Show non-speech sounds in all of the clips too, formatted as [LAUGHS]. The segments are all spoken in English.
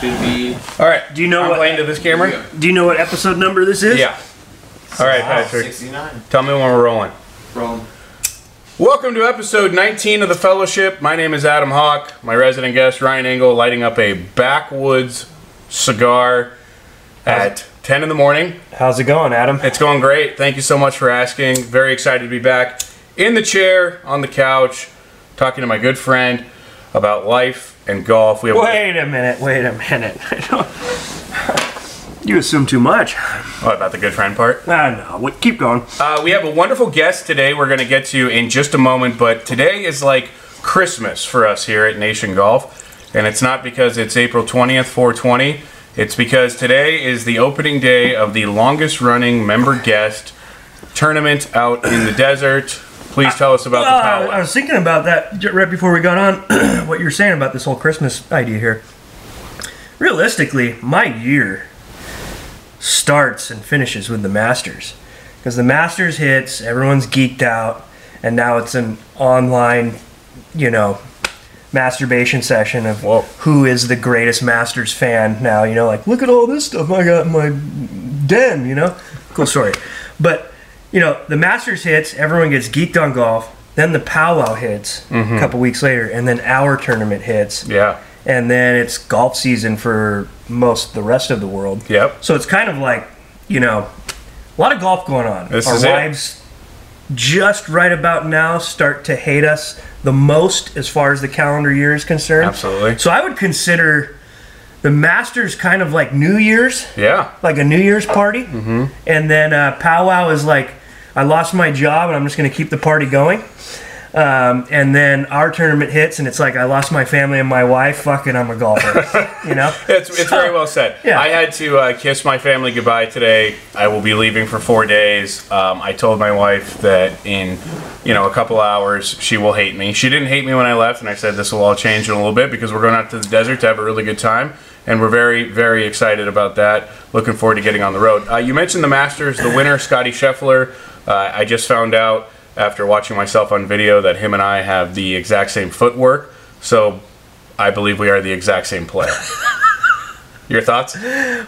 should be. All right. Do you know I'm what- playing to this camera? Do you know what episode number this is? Yeah. All right, Wow, Patrick. 69. Tell me when we're rolling. Rolling. Welcome to episode 19 of the Fellowship. My name is Adam Hawk. My resident guest Ryan Engle lighting up a backwoods cigar at 10 in the morning. How's it going, Adam? It's going great. Thank you so much for asking. Very excited to be back in the chair on the couch talking to my good friend about life and golf. We have Wait a minute. Wait a minute. [LAUGHS] you assume too much. oh, about the good friend part. Ah, no. Wait, keep going. Uh, we have a wonderful guest today. We're going to get to in just a moment, but today is like Christmas for us here at Nation Golf, and it's not because it's April twentieth, four twenty. It's because today is the opening day of the longest running member guest tournament out in the desert. Please tell us about the Uh, I was thinking about that right before we got on. [CLEARS THROAT] what you're saying about this whole Christmas idea here. Realistically, my year starts and finishes with the Masters, because the Masters hits, everyone's geeked out, and now it's an online, you know, masturbation session of Whoa. who is the greatest Masters fan now. You know, like look at all this stuff I got in my den. You know, cool story. But you know, the Masters hits, everyone gets geeked on golf. Then the powwow hits a couple weeks later, and then our tournament hits, Yeah. and then it's golf season for most the rest of the world. Yep. So it's kind of like, you know, a lot of golf going on. This Our is it. wives just right about now start to hate us the most as far as the calendar year is concerned. Absolutely. So I would consider the Masters kind of like New Year's, Yeah. like a New Year's party. Mm-hmm. And then uh, powwow is like, I lost my job and I'm just going to keep the party going. Um, and then our tournament hits and it's like I lost my family and my wife. Fucking, I'm a golfer. you know. [LAUGHS] It's, it's very well said. [LAUGHS] Yeah. I had to uh, kiss my family goodbye today. I will be leaving for four days. Um, I told my wife that in, you know, a couple hours she will hate me. She didn't hate me when I left, and I said this will all change in a little bit because we're going out to the desert to have a really good time, and we're very, very excited about that. Looking forward to getting on the road. Uh, you mentioned the Masters, the winner, Scotty Scheffler. Uh, I just found out after watching myself on video that him and I have the exact same footwork. So I believe we are the exact same player. [LAUGHS] Your thoughts?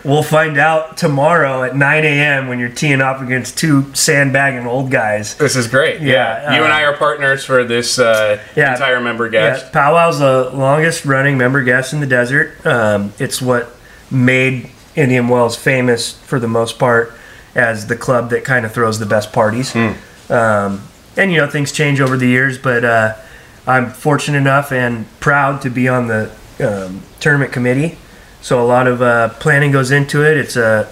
We'll find out tomorrow at 9 a.m. when you're teeing up against two sandbagging old guys. This is great. Yeah, you and uh, I are partners for this uh, Yeah. entire member Yeah, guest. powwow's the longest running member guest in the desert. Um, it's what made Indian Wells famous for the most part as the club that kind of throws the best parties. Um, and you know things change over the years, but uh, I'm fortunate enough and proud to be on the um, tournament committee. So a lot of uh, planning goes into it. It's a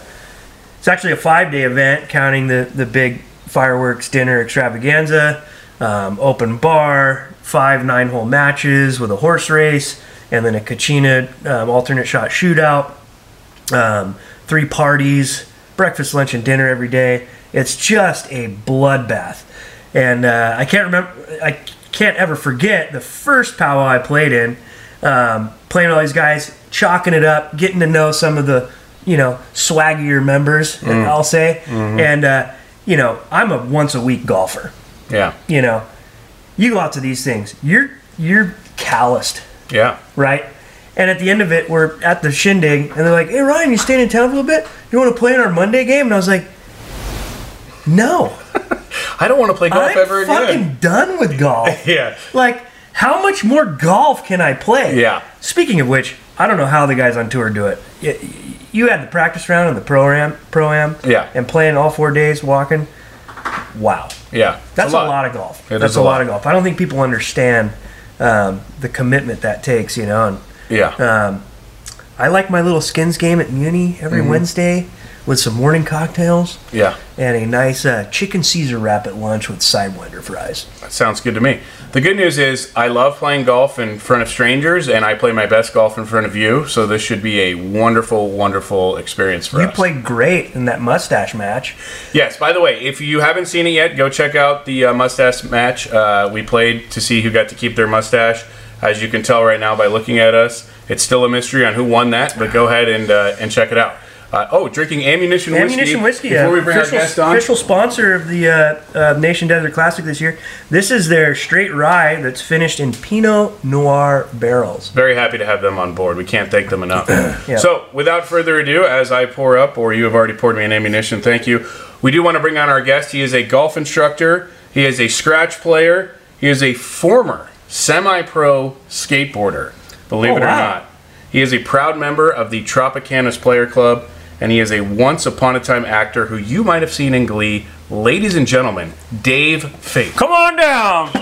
it's actually a five day event, counting the, the big fireworks dinner extravaganza, um, open bar, five nine hole matches with a horse race, and then a Kachina um, alternate shot shootout, um, three parties, breakfast, lunch, and dinner every day. It's just a bloodbath. And uh, I can't remember, I can't ever forget the first powwow I played in, um, playing with all these guys, chalking it up, getting to know some of the, you know, swaggier members, I'll say. And, uh, you know, I'm a once a week golfer. Yeah. You know, you go out to these things, you're you're calloused, Yeah. right? And at the end of it, we're at the shindig, and they're like, "Hey Ryan, you staying in town for a little bit? You want to play in our Monday game?" And I was like, "No, [LAUGHS] I don't want to play golf ever again. I'm ever fucking done with golf. [LAUGHS] Yeah. like, how much more golf can I play?" Yeah. Speaking of which, I don't know how the guys on tour do it. You had the practice round and the pro am, pro am, Yeah. and playing all four days walking. Wow. Yeah. That's a lot. of golf. It That's a a lot. lot. of golf. I don't think people understand um, the commitment that takes. You know, and Yeah. um, I like my little skins game at Muni every Mm-hmm. Wednesday with some morning cocktails yeah. and a nice uh, chicken Caesar wrap at lunch with sidewinder fries. That sounds good to me. The good news is I love playing golf in front of strangers, and I play my best golf in front of you. So this should be a wonderful, wonderful experience for You us. You played great in that mustache match. Yes. By the way, if you haven't seen it yet, go check out the uh, mustache match. Uh, we played to see who got to keep their mustache. As you can tell right now by looking at us, it's still a mystery on who won that. But go ahead and uh, and check it out. Uh, oh, drinking ammunition whiskey. Ammunition whiskey. Before yeah. we bring official, our guest on. official sponsor of the uh, uh, Nation Desert Classic this year. This is their straight rye that's finished in Pinot Noir barrels. Very happy to have them on board. We can't thank them enough. [CLEARS THROAT] Yeah. So, without further ado, as I pour up, or you have already poured me an ammunition, thank you. We do want to bring on our guest. He is a golf instructor, he is a scratch player, he is a former semi pro skateboarder, believe Oh, it or wow. not. He is a proud member of the Tropicanas Player Club, and he is a once upon a time actor who you might have seen in Glee. Ladies and gentlemen, Dave Fate. Come on down.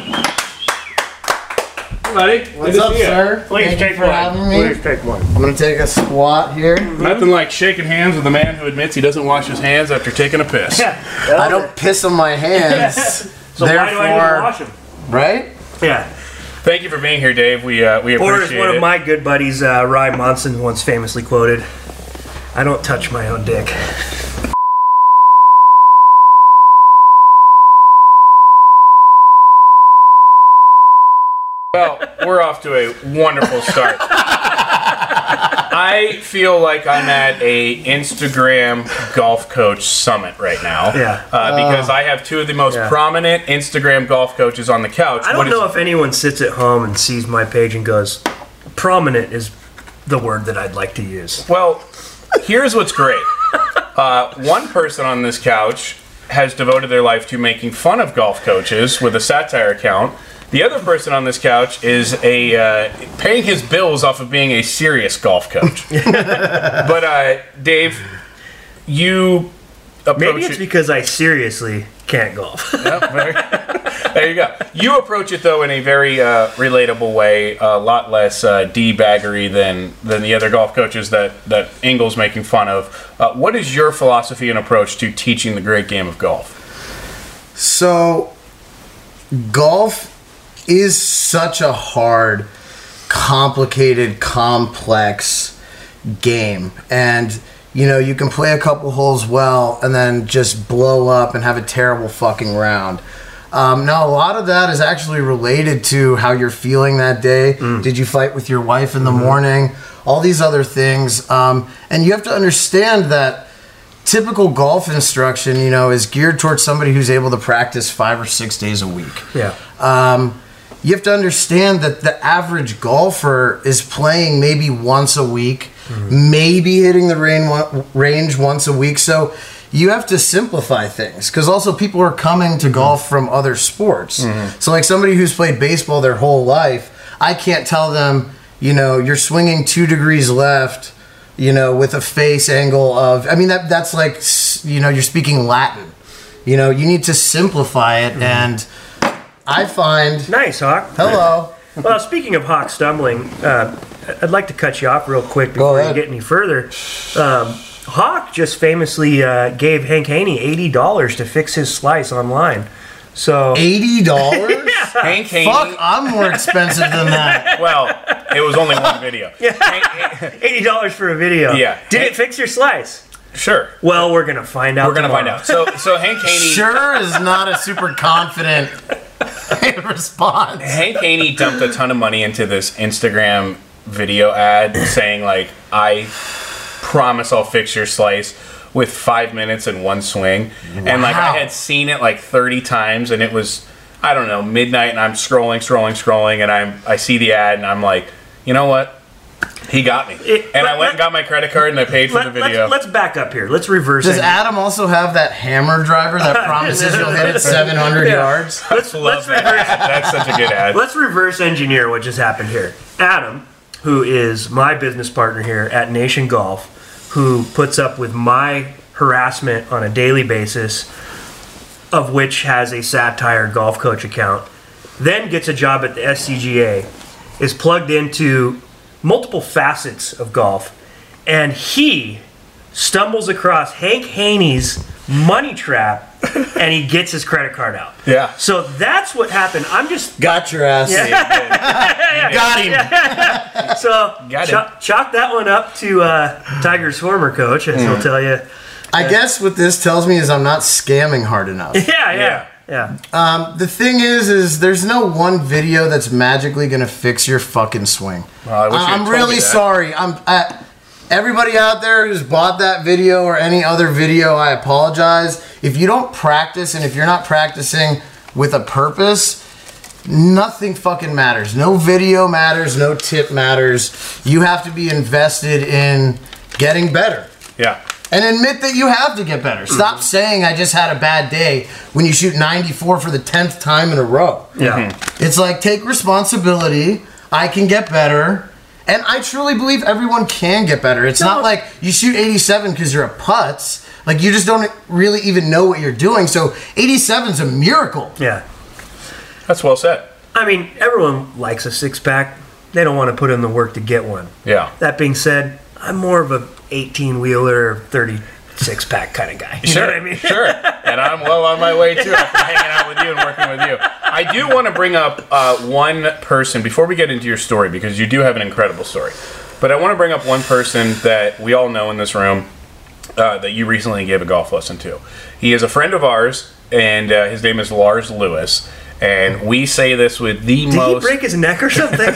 buddy. What's up, sir? Please Thank take you for one. having me. Please take one. I'm gonna take a squat here. Nothing like shaking hands with a man who admits he doesn't wash his hands after taking a piss. Yeah. I don't piss on my hands. [LAUGHS] So why do I need to wash them? right? Yeah. Thank you for being here, Dave. We uh, we Or as one it. of my good buddies, uh, Ryan Monson, once famously quoted, "I don't touch my own dick." well, we're off to a wonderful start. [LAUGHS] I feel like I'm at a Instagram golf coach summit right now. Yeah. Uh, because I have two of the most Yeah. prominent Instagram golf coaches on the couch. I don't is- know if anyone sits at home and sees my page and goes, "Prominent is the word that I'd like to use." Well, here's what's great. Uh, one person on this couch has devoted their life to making fun of golf coaches with a satire account. The other person on this couch is a uh, paying his bills off of being a serious golf coach. [LAUGHS] but uh, Dave, you approach Maybe it's it- because I seriously can't golf. [LAUGHS] Yep, very- [LAUGHS] there you go. You approach it though in a very uh, relatable way, a lot less uh, d-baggery than than the other golf coaches that that Engle's making fun of. Uh, what is your philosophy and approach to teaching the great game of golf? So, golf is such a hard, complicated, complex game. And, you know, you can play a couple holes well and then just blow up and have a terrible fucking round. Um, now, a lot of that is actually related to how you're feeling that day. Did you fight with your wife in the morning? All these other things. Um, and you have to understand that typical golf instruction, you know, is geared towards somebody who's able to practice five or six days a week. yeah. Um, you have to understand that the average golfer is playing maybe once a week, mm-hmm. maybe hitting the rain one, range once a week. So you have to simplify things because also people are coming to mm-hmm. golf from other sports. Mm-hmm. So, like somebody who's played baseball their whole life, I can't tell them, you know, you're swinging two degrees left. You know, with a face angle of, I mean, that that's like, you know, you're speaking Latin. You know, you need to simplify it, and I find Nice, Hawk. Hello. Well, speaking of Hawk stumbling, uh, I'd like to cut you off real quick before you get any further. Um, Hawk just famously uh, gave Hank Haney eighty dollars to fix his slice online. So Eighty [LAUGHS] dollars? Hank Haney. Fuck, I'm more expensive than that. [LAUGHS] Well, it was only one video. [LAUGHS] Hank- eighty dollars for a video. Yeah. Did Hank- it fix your slice? sure. Well, we're gonna find out. We're gonna find out. So, so Hank Haney. Sure is not a super confident [LAUGHS] response. Hank Haney dumped a ton of money into this Instagram video ad saying like, "I promise I'll fix your slice with five minutes and one swing," and like I had seen it like thirty times, and it was I don't know midnight, and I'm scrolling, scrolling, scrolling, and I'm I see the ad, and I'm like, you know what? He got me, It- and I let- went and got my credit card and I paid for the Let, video. us let's back up here. Let's reverse Does it. Adam also have that hammer driver that [LAUGHS] promises you'll hit it 700 yards? Let's, Love let's that. reverse That's such a good ad. Let's reverse engineer what just happened here. Adam, who is my business partner here at Nation Golf, who puts up with my harassment on a daily basis, of which has a satire golf coach account, then gets a job at the SCGA, is plugged into multiple facets of golf, and he stumbles across Hank Haney's money trap and he gets his credit card out. Yeah. So that's what happened. I'm just Got your ass. Yeah. [LAUGHS] Got him. [LAUGHS] so Got chalk, chalk that one up to uh, Tiger's former coach, as he'll tell you. I guess what this tells me is I'm not scamming hard enough. [LAUGHS] Yeah, yeah, yeah. Um, the thing is, is there's no one video that's magically gonna fix your fucking swing. Well, I wish you had I'm really sorry. I'm. I, Everybody out there who's bought that video or any other video, I apologize. If you don't practice and if you're not practicing with a purpose, nothing fucking matters. No video matters, no tip matters. You have to be invested in getting better. Yeah. And admit that you have to get better. Stop mm-hmm. saying I just had a bad day when you shoot 94 for the 10th time in a row. Yeah. Mm-hmm. It's like take responsibility. I can get better. And I truly believe everyone can get better. It's not like you shoot 87 because you're a putz. Like you just don't really even know what you're doing. So 87 is a miracle. Yeah. That's well said. I mean, everyone likes a six pack. They don't want to put in the work to get one. Yeah. That being said, I'm more of a 18 wheeler or 36 pack kind of guy. You sure, know what I mean? sure. [LAUGHS] And I'm well on my way too after hanging out with you and working with you. I do want to bring up uh, one person before we get into your story because you do have an incredible story. But I want to bring up one person that we all know in this room uh, that you recently gave a golf lesson to. He is a friend of ours, and uh, his name is Lars Lewis. And we say this with the most Did he break his neck or something?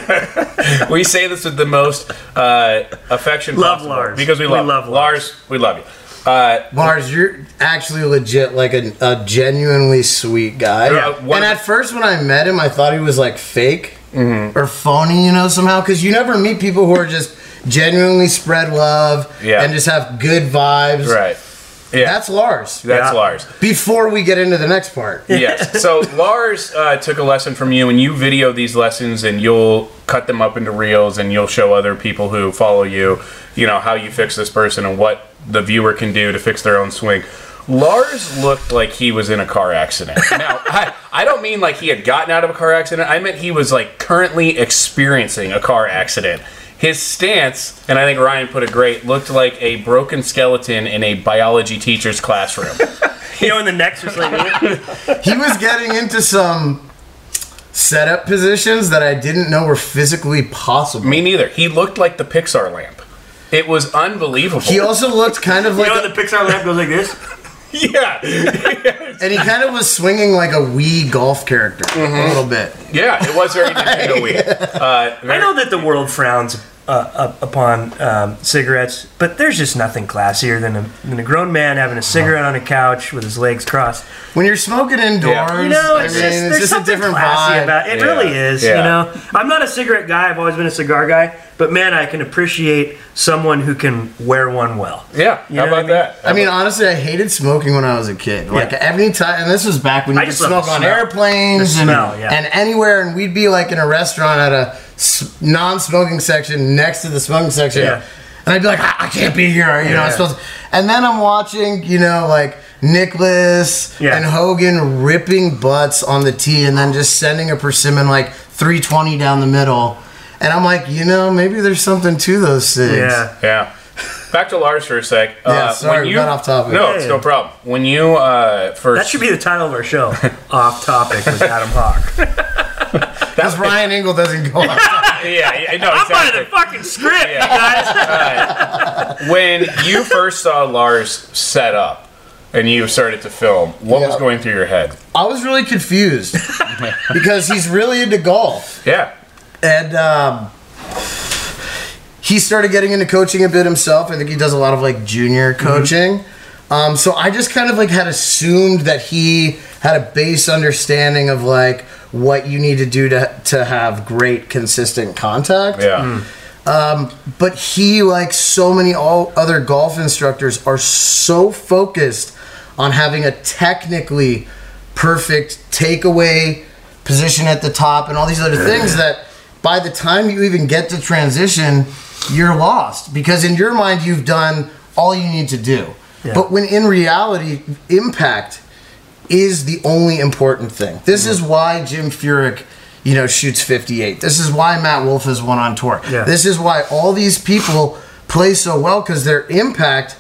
[LAUGHS] we say this with the most uh, affection Love possible Lars. because we We love, love Lars. We love you. Uh, Mars, you're actually legit like a, a genuinely sweet guy. Yeah, and at first, when I met him, I thought he was like fake or phony, you know, somehow. Because you never meet people who are just genuinely spread love Yeah. and just have good vibes. right. Yeah. That's Lars. That's Yeah. Lars. Before we get into the next part. [LAUGHS] yes. So Lars uh, took a lesson from you, and you video these lessons, and you'll cut them up into reels, and you'll show other people who follow you, you know, how you fix this person and what the viewer can do to fix their own swing. Lars looked like he was in a car accident. [LAUGHS] Now, I, I don't mean like he had gotten out of a car accident. I meant he was like currently experiencing a car accident. His stance, and I think Ryan put it great, looked like a broken skeleton in a biology teacher's classroom. [LAUGHS] you know, in the neck's just like, He was getting into some setup positions that I didn't know were physically possible. Me neither. He looked like the Pixar lamp. It was unbelievable. He also looked kind of you like, know, a- the Pixar lamp goes like this. [LAUGHS] yeah, [LAUGHS] and he kind of was swinging like a Wii golf character a little bit. yeah. It was very [LAUGHS] Nintendo Wii. Uh, very- I know that the world frowns uh, upon um, cigarettes, but there's just nothing classier than a, than a grown man having a cigarette on a couch with his legs crossed. When you're smoking indoors, Yeah. You know, I it's mean, just, it's there's just a something different classy vibe. about it. It Yeah. really is. Yeah. You know, I'm not a cigarette guy. I've always been a cigar guy, but man, I can appreciate someone who can wear one well. yeah. You How know what about I mean? that? I mean, honestly, I hated smoking when I was a kid. Like Yeah. every time, and this was back when you I could smoke on smell. airplanes The and, smell, yeah. and anywhere, and we'd be like in a restaurant at a s- non-smoking section next to the smoking section, Yeah. and I'd be like, I, I can't be here, you know. I'm Yeah. supposed to. And then I'm watching, you know, like Nicklaus Yeah. and Hogan ripping butts on the tee, and then just sending a persimmon like 320 down the middle. And I'm like, you know, maybe there's something to those things. Yeah. yeah. Back to Lars for a sec. Yeah, Uh, sorry, when we got off topic. No, it's no problem. When you uh, first That should be the title of our show. [LAUGHS] Off topic with Adam Hawk. [LAUGHS] Because [LAUGHS] Ryan Engle doesn't go out. [LAUGHS] yeah, yeah, no, I'm by exactly. the fucking script, Yeah. you guys. [LAUGHS] when you first saw Lars set up and you started to film, what was Yeah. going through your head? I was really confused because he's really into golf, Yeah. and um, he started getting into coaching a bit himself. I think he does a lot of like junior coaching. Um, so I just kind of like had assumed that he had a base understanding of like what you need to do to to have great consistent contact. Yeah. but he like so many all other golf instructors are so focused on having a technically perfect takeaway position at the top and all these other things that by the time you even get to transition you're lost because in your mind you've done all you need to do Yeah. but when in reality impact is the only important thing. This is mm-hmm. why Jim Furyk, you know, shoots 58. This is why Matt Wolff has won on tour. Yeah. This is why all these people play so well because their impact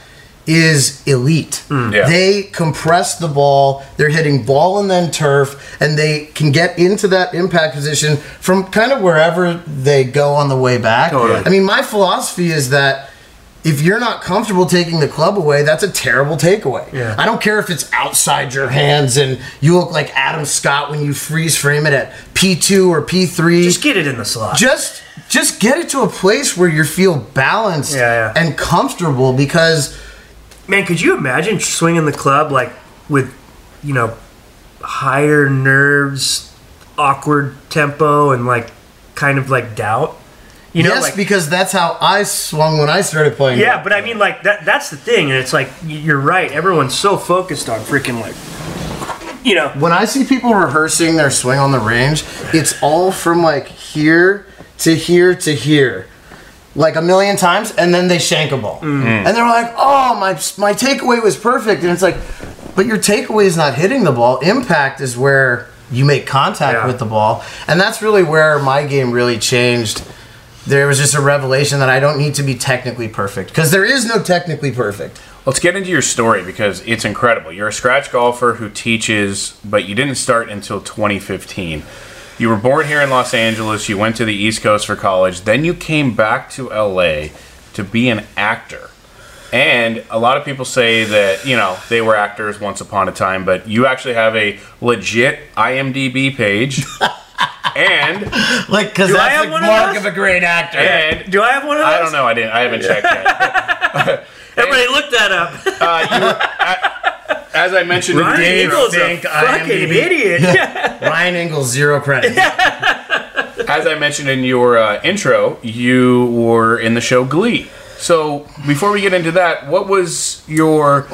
is elite. Mm. Yeah. They compress the ball, they're hitting ball and then turf, and they can get into that impact position from kind of wherever they go on the way back. Totally. I mean, my philosophy is that if you're not comfortable taking the club away, that's a terrible takeaway. Yeah. I don't care if it's outside your hands and you look like Adam Scott when you freeze frame it at P2 or P3. Just get it in the slot. Just just get it to a place where you feel balanced Yeah, yeah. and comfortable because Man, could you imagine swinging the club like with, you know, higher nerves, awkward tempo, and like kind of like doubt? You know, yes, like because that's how I swung when I started playing. yeah, but I mean, like that. That's the thing, and it's like you're right. Everyone's so focused on freaking like, you know, when I see people rehearsing their swing on the range, it's all from like here to here to here, like a million times, and then they shank a ball, mm. Mm. and they're like, "Oh, my my takeaway was perfect," and it's like, but your takeaway is not hitting the ball. Impact is where you make contact Yeah. with the ball, and that's really where my game really changed. There was just a revelation that I don't need to be technically perfect because there is no technically perfect. Let's get into your story because it's incredible. You're a scratch golfer who teaches, but you didn't start until 2015. You were born here in Los Angeles. You went to the East Coast for college. Then you came back to LA to be an actor. And a lot of people say that, you know, they were actors once upon a time, but you actually have a legit IMDb page. [LAUGHS] and, [LAUGHS] Like, because I that's have the one of mark those? of a great actor. and do I have one of those? I don't know. I didn't. I haven't checked yet. [LAUGHS] [LAUGHS] Everybody, look that up. Uh, you were, I, as I mentioned, in Ryan Dave Eagle's a fucking IMDb. idiot. Ryan Engle's, zero credit. as I mentioned in your uh, intro, you were in the show Glee. So before we get into that, what was your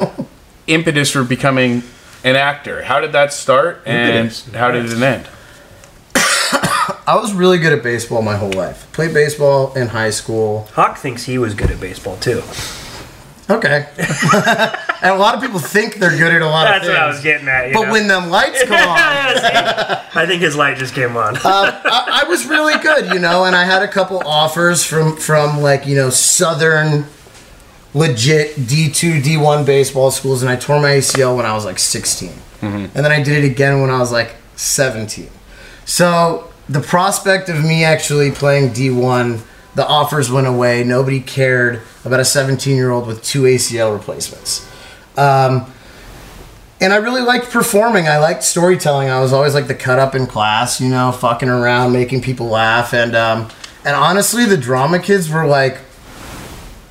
impetus for becoming an actor? How did that start, and Impetus. how did it end? I was really good at baseball my whole life. Played baseball in high school. Hawk thinks he was good at baseball too. Okay. [LAUGHS] and a lot of people think they're good at a lot That's of things. That's what I was getting at. You But know? when them lights come [LAUGHS] on, [LAUGHS] I think his light just came on. Um, I, I was really good, you know, and I had a couple offers from from like you know southern, legit D two D one baseball schools, and I tore my ACL when I was like 16, mm-hmm. and then I did it again when I was like 17. So the prospect of me actually playing D one, the offers went away. Nobody cared about a 17 year old with two ACL replacements. Um, and I really liked performing. I liked storytelling. I was always like the cut up in class, you know, fucking around, making people laugh, and um, and honestly, the drama kids were like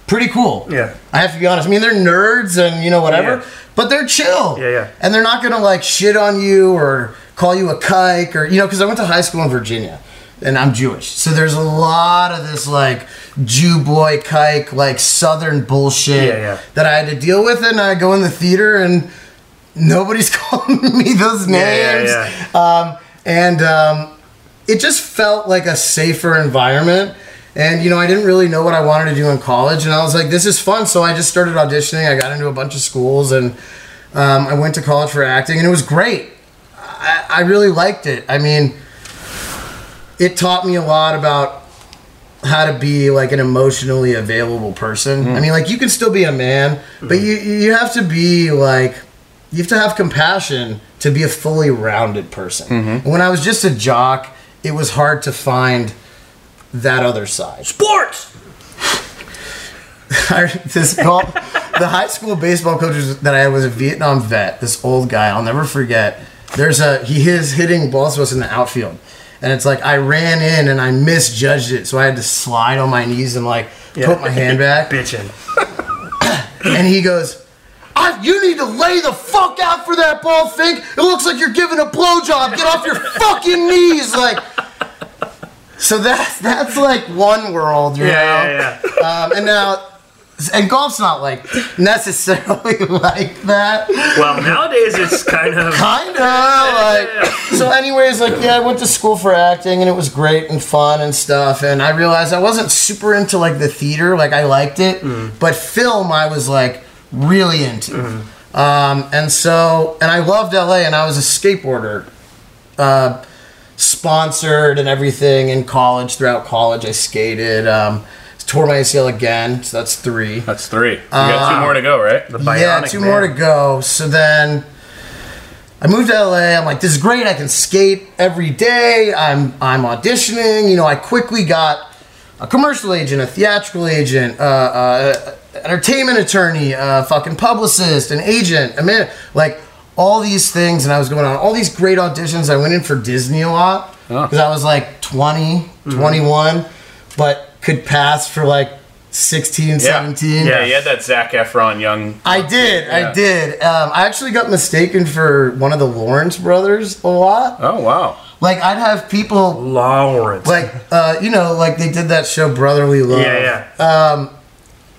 pretty cool. Yeah. I have to be honest. I mean, they're nerds and you know whatever, Yeah. but they're chill. Yeah, yeah. And they're not gonna like shit on you or call you a kike or you know, because I went to high school in Virginia. And I'm Jewish, so there's a lot of this like Jew boy kike, like Southern bullshit Yeah, yeah. that I had to deal with. And I go in the theater, and nobody's [LAUGHS] calling me those names. Yeah, Um, and um, it just felt like a safer environment. And you know, I didn't really know what I wanted to do in college, and I was like, "This is fun." So I just started auditioning. I got into a bunch of schools, and um, I went to college for acting, and it was great. I, I really liked it. I mean, it taught me a lot about how to be like an emotionally available person. Mm-hmm. I mean, like you can still be a man, but mm-hmm. you you have to be like you have to have compassion to be a fully rounded person. Mm-hmm. And when I was just a jock, it was hard to find that other side. Sports. [LAUGHS] this golf, the high school baseball coach that I had was a Vietnam vet. This old guy, I'll never forget. There's a he is hitting balls to us in the outfield, and it's like I ran in and I misjudged it, so I had to slide on my knees and like put my hand back. [LAUGHS] Bitching. [COUGHS] And he goes, I, "You need to lay the fuck out for that ball, Fink. It looks like you're giving a blowjob. Get off your [LAUGHS] fucking knees, like." So that's that's like one world, you know. Yeah, yeah, yeah. Um, and now, and golf's not like necessarily [LAUGHS] like that. Well, nowadays it's kind of. Kind of like. So, anyways, like yeah, I went to school for acting, and it was great and fun and stuff. And I realized I wasn't super into like the theater, like I liked it, but film I was like really into. Um, and so, and I loved LA, and I was a skateboarder. Uh, sponsored and everything in college. Throughout college, I skated. Um, tore my ACL again, so that's three. That's three. You got two more to go, right? The yeah, two man. more to go. So then I moved to LA. I'm like, this is great. I can skate every day. I'm I'm auditioning. You know, I quickly got a commercial agent, a theatrical agent, uh, uh, entertainment attorney, a fucking publicist, an agent, a man, like all these things. And I was going on all these great auditions. I went in for Disney a lot Oh. because I was like 20, 21. but could pass for like 16, 17. Yeah, you had that Zac Efron young. I did, Yeah. I did. Um, I actually got mistaken for one of the Lawrence brothers a lot. Oh wow. Like I'd have people Lawrence. like uh, you know like they did that show Brotherly Love. yeah, yeah. Um,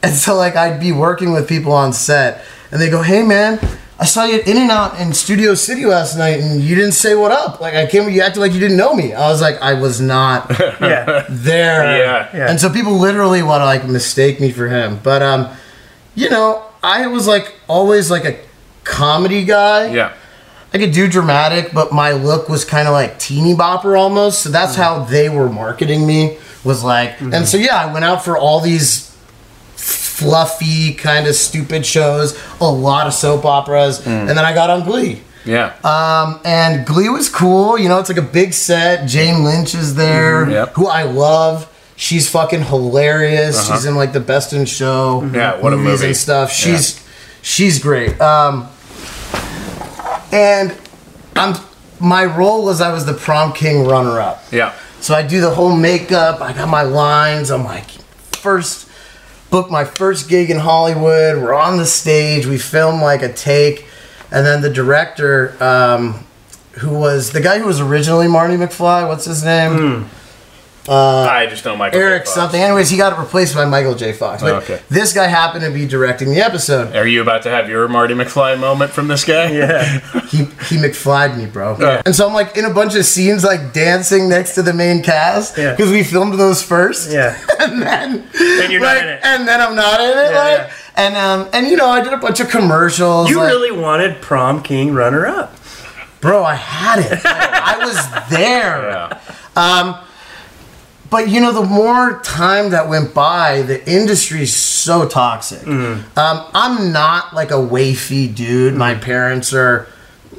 and so like I'd be working with people on set, and they go, "Hey man, I saw you at In and Out in Studio City last night, and you didn't say what up. Like I came, you acted like you didn't know me. I was like, I was not [LAUGHS] yeah. there. Yeah. Yeah. And so people literally want to like mistake me for him. But um, you know, I was like always like a comedy guy. Yeah. I could do dramatic, but my look was kind of like teeny bopper almost. So that's how they were marketing me. Was like, and so yeah, I went out for all these fluffy kind of stupid shows, a lot of soap operas, and then I got on Glee. Yeah. Um, and Glee was cool. You know, it's like a big set. Jane Lynch is there, Yep. who I love. She's fucking hilarious. She's in like the Best in Show, Yeah, what a movie. and stuff. She's she's great. Um, and I'm my role was I was the prom king runner up. yeah. So I do the whole makeup. I got my lines. I'm like, first book my first gig in Hollywood. We're on the stage. We film like a take, and then the director, um, who was the guy who was originally Marty McFly. What's his name? I just know Michael. J. Eric Fox. something. Anyways, he got replaced by Michael J. Fox. But okay. this guy happened to be directing the episode. Are you about to have your Marty McFly moment from this guy? Yeah. [LAUGHS] He he McFlyed me, bro. Yeah. And so I'm like in a bunch of scenes, like dancing next to the main cast Yeah. because we filmed those first. Yeah. [LAUGHS] and then And you're not in it. and then I'm not in it. Yeah, like, yeah. and um, and you know, I did a bunch of commercials. You like- really wanted prom king runner up. bro, I had it. [LAUGHS] I was there. Yeah. But you know, the more time that went by, the industry's so toxic. Mm-hmm. Um, I'm not like a wafy dude. My parents are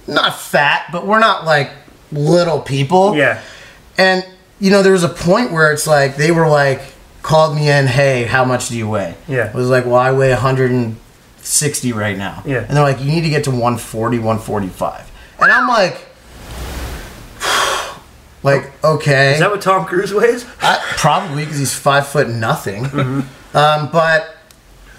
not fat, but we're not like little people. Yeah. And you know, there was a point where it's like they were like called me in, hey, how much do you weigh? Yeah. I was like, well, I weigh 160 right now. Yeah. And they're like, you need to get to 140, 145. And I'm like, like, okay. Is that what Tom Cruise weighs? I, probably because he's five foot nothing. Mm-hmm. Um, but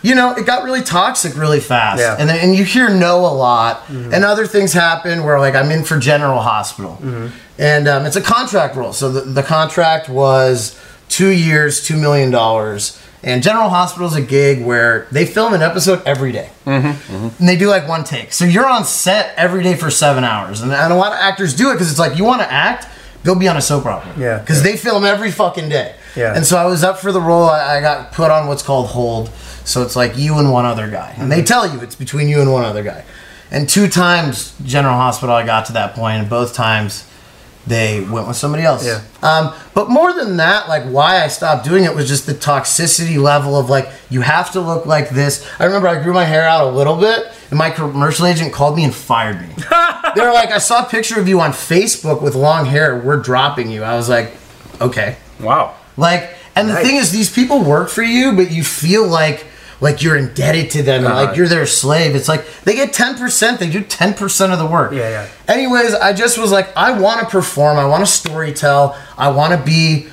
you know, it got really toxic really fast, Yeah. Mm-hmm. and then, and you hear no a lot, and other things happen where like I'm in for General Hospital, Mm-hmm. and um, it's a contract role. So the, the contract was two years, two million dollars. And General Hospital is a gig where they film an episode every day. and they do like one take. So you're on set every day for seven hours, and, and a lot of actors do it because it's like you want to act, go be on a soap opera. Yeah. because they film every fucking day. Yeah. And so I was up for the role. I, I got put on what's called hold. So it's like you and one other guy, and Mm-hmm. they tell you it's between you and one other guy. And two times General Hospital, I got to that point, and both times they went with somebody else. Yeah. Um, but more than that, like why I stopped doing it was just the toxicity level of like you have to look like this. I remember I grew my hair out a little bit, and my commercial agent called me and fired me. [LAUGHS] they were like, "I saw a picture of you on Facebook with long hair. We're dropping you." I was like, "Okay." Wow. Like, and the thing is, these people work for you, but you feel like like you're indebted to them and Uh-huh. like you're their slave. It's like they get ten percent. They do ten percent of the work. Yeah, yeah. Anyways, I just was like, I want to perform. I want to story tell. I want to be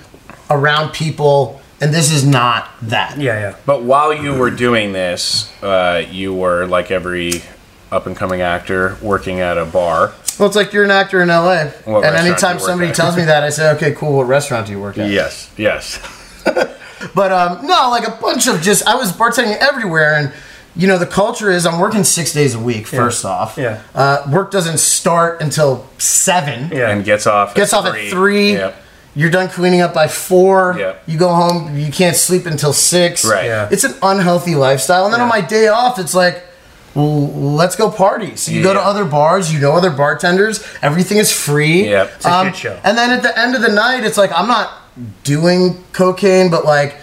around people, and this is not that. Yeah, yeah. But while you were doing this, uh, you were like every up and coming actor working at a bar. Well, it's like you're an actor in LA, What and anytime somebody at? tells me that, I say, okay, cool. What restaurant do you work at? Yes. Yes. But um, no, like a bunch of just I was bartending everywhere, and you know the culture is I'm working six days a week. First off, Yeah. uh, work doesn't start until seven. Yeah. And gets off. Gets off at three. Yep. You're done cleaning up by four. Yeah. You go home. You can't sleep until six. Right. Yeah. It's an unhealthy lifestyle. And then on my day off, it's like, well, let's go party. So you go to other bars. You know other bartenders. Everything is free. Yep. It's a shit show. And then at the end of the night, it's like I'm not doing cocaine, but like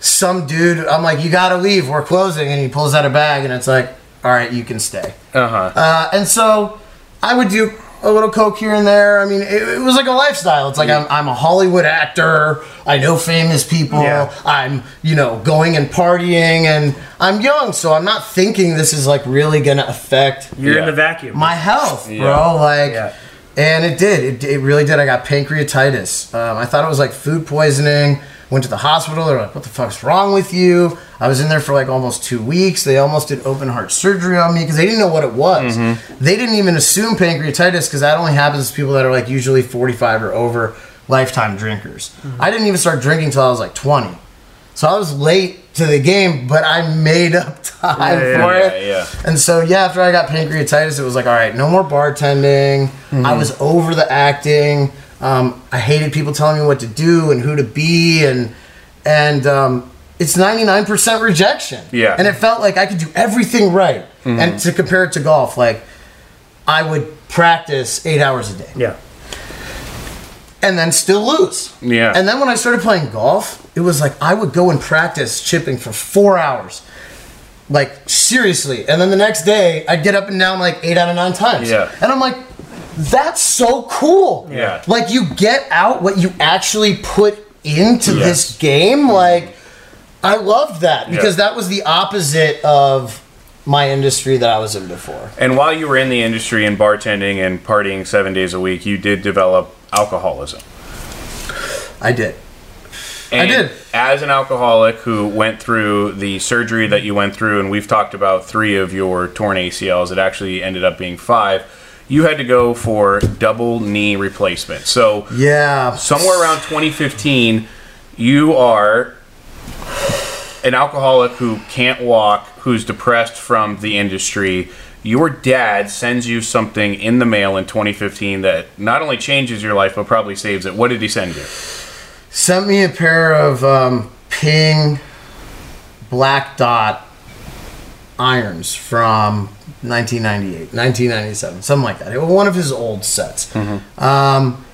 some dude, I'm like, you gotta leave. We're closing, and he pulls out a bag, and it's like, all right, you can stay. Uh huh. Uh, and so I would do a little coke here and there. I mean, it, it was like a lifestyle. It's like I'm, I'm a Hollywood actor. I know famous people. Yeah. I'm, you know, going and partying, and I'm young, so I'm not thinking this is like really gonna affect You're Yeah. in the vacuum. my health, bro. Like, Yeah. and it did. It, it really did. I got pancreatitis. Um, I thought it was like food poisoning, Went to the hospital. They're like, "What the fuck's wrong with you?" I was in there for like almost two weeks. They almost did open heart surgery on me because they didn't know what it was. Mm-hmm. They didn't even assume pancreatitis because that only happens to people that are like usually 45 or over, lifetime drinkers. Mm-hmm. I didn't even start drinking until I was like 20. So I was late to the game, but I made up time Yeah, yeah, for yeah, it. yeah. And so yeah, after I got pancreatitis, it was like, all right, no more bartending. Mm-hmm. I was over the acting. Um, I hated people telling me what to do and who to be, and and um, it's ninety nine percent rejection. Yeah. and it felt like I could do everything right. And to compare it to golf, like I would practice eight hours a day Yeah. and then still lose. Yeah. And then when I started playing golf, it was like I would go and practice chipping for four hours. Like seriously. And then the next day I'd get up and down like eight out of nine times. Yeah. And I'm like, that's so cool. Yeah. Like you get out what you actually put into Yes. this game. Like I loved that because Yeah. that was the opposite of my industry that I was in before. And while you were in the industry and bartending and partying seven days a week, you did develop alcoholism. I did. And did. As an alcoholic who went through the surgery that you went through, and we've talked about three of your torn ACLs, it actually ended up being five. You had to go for double knee replacement. So Yeah. somewhere around 2015, you are an alcoholic who can't walk, who's depressed from the industry. Your dad sends you something in the mail in 2015 that not only changes your life but probably saves it. What did he send you? sent me a pair of um, Ping Black Dot irons from 1998, 1997, something like that. It was one of his old sets. Um,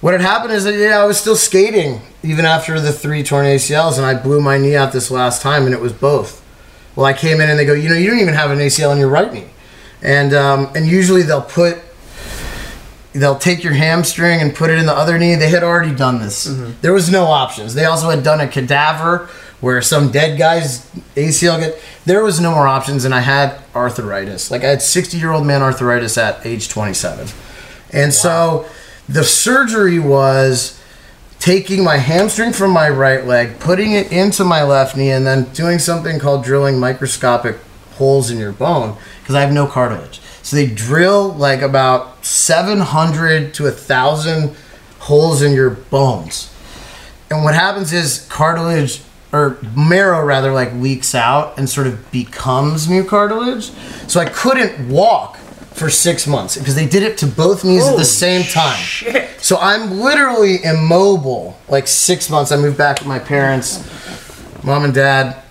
what had happened is that yeah, I was still skating even after the three torn ACLs, and I blew my knee out this last time, and it was both. Well, I came in and they go, you know, you don't even have an ACL in your right knee, and um, and usually they'll put they'll take your hamstring and put it in the other knee. They had already done this. There was no options. They also had done a cadaver where some dead guy's ACL get. There was no more options, and I had arthritis. Like I had sixty year old man arthritis at age twenty seven, and so the surgery was taking my hamstring from my right leg, putting it into my left knee, and then doing something called drilling microscopic holes in your bone because I have no cartilage. So they drill like about 700 to 1,000 holes in your bones. And what happens is cartilage or marrow rather like leaks out and sort of becomes new cartilage. So I couldn't walk for six months because they did it to both knees at the same time. shit. So I'm literally immobile like six months. I moved back with my parents. Mom and dad,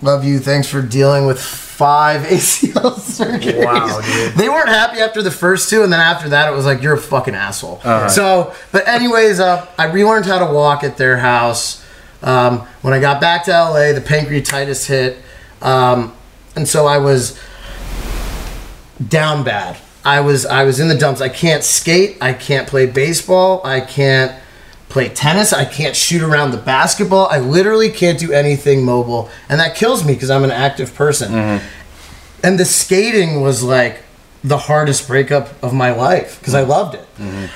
love you. Thanks for dealing with five [LAUGHS] ACL surgeries. Wow, dude. They weren't happy after the first two, and then after that, it was like you're a fucking asshole. So, but anyways, uh, I relearned how to walk at their house. Um, when I got back to LA, the pancreatitis hit, um, and so I was down bad. I was I was in the dumps. I can't skate. I can't play baseball. I can't play tennis. I can't shoot around the basketball. I literally can't do anything mobile, and that kills me because I'm an active person. And the skating was like the hardest breakup of my life because I loved it.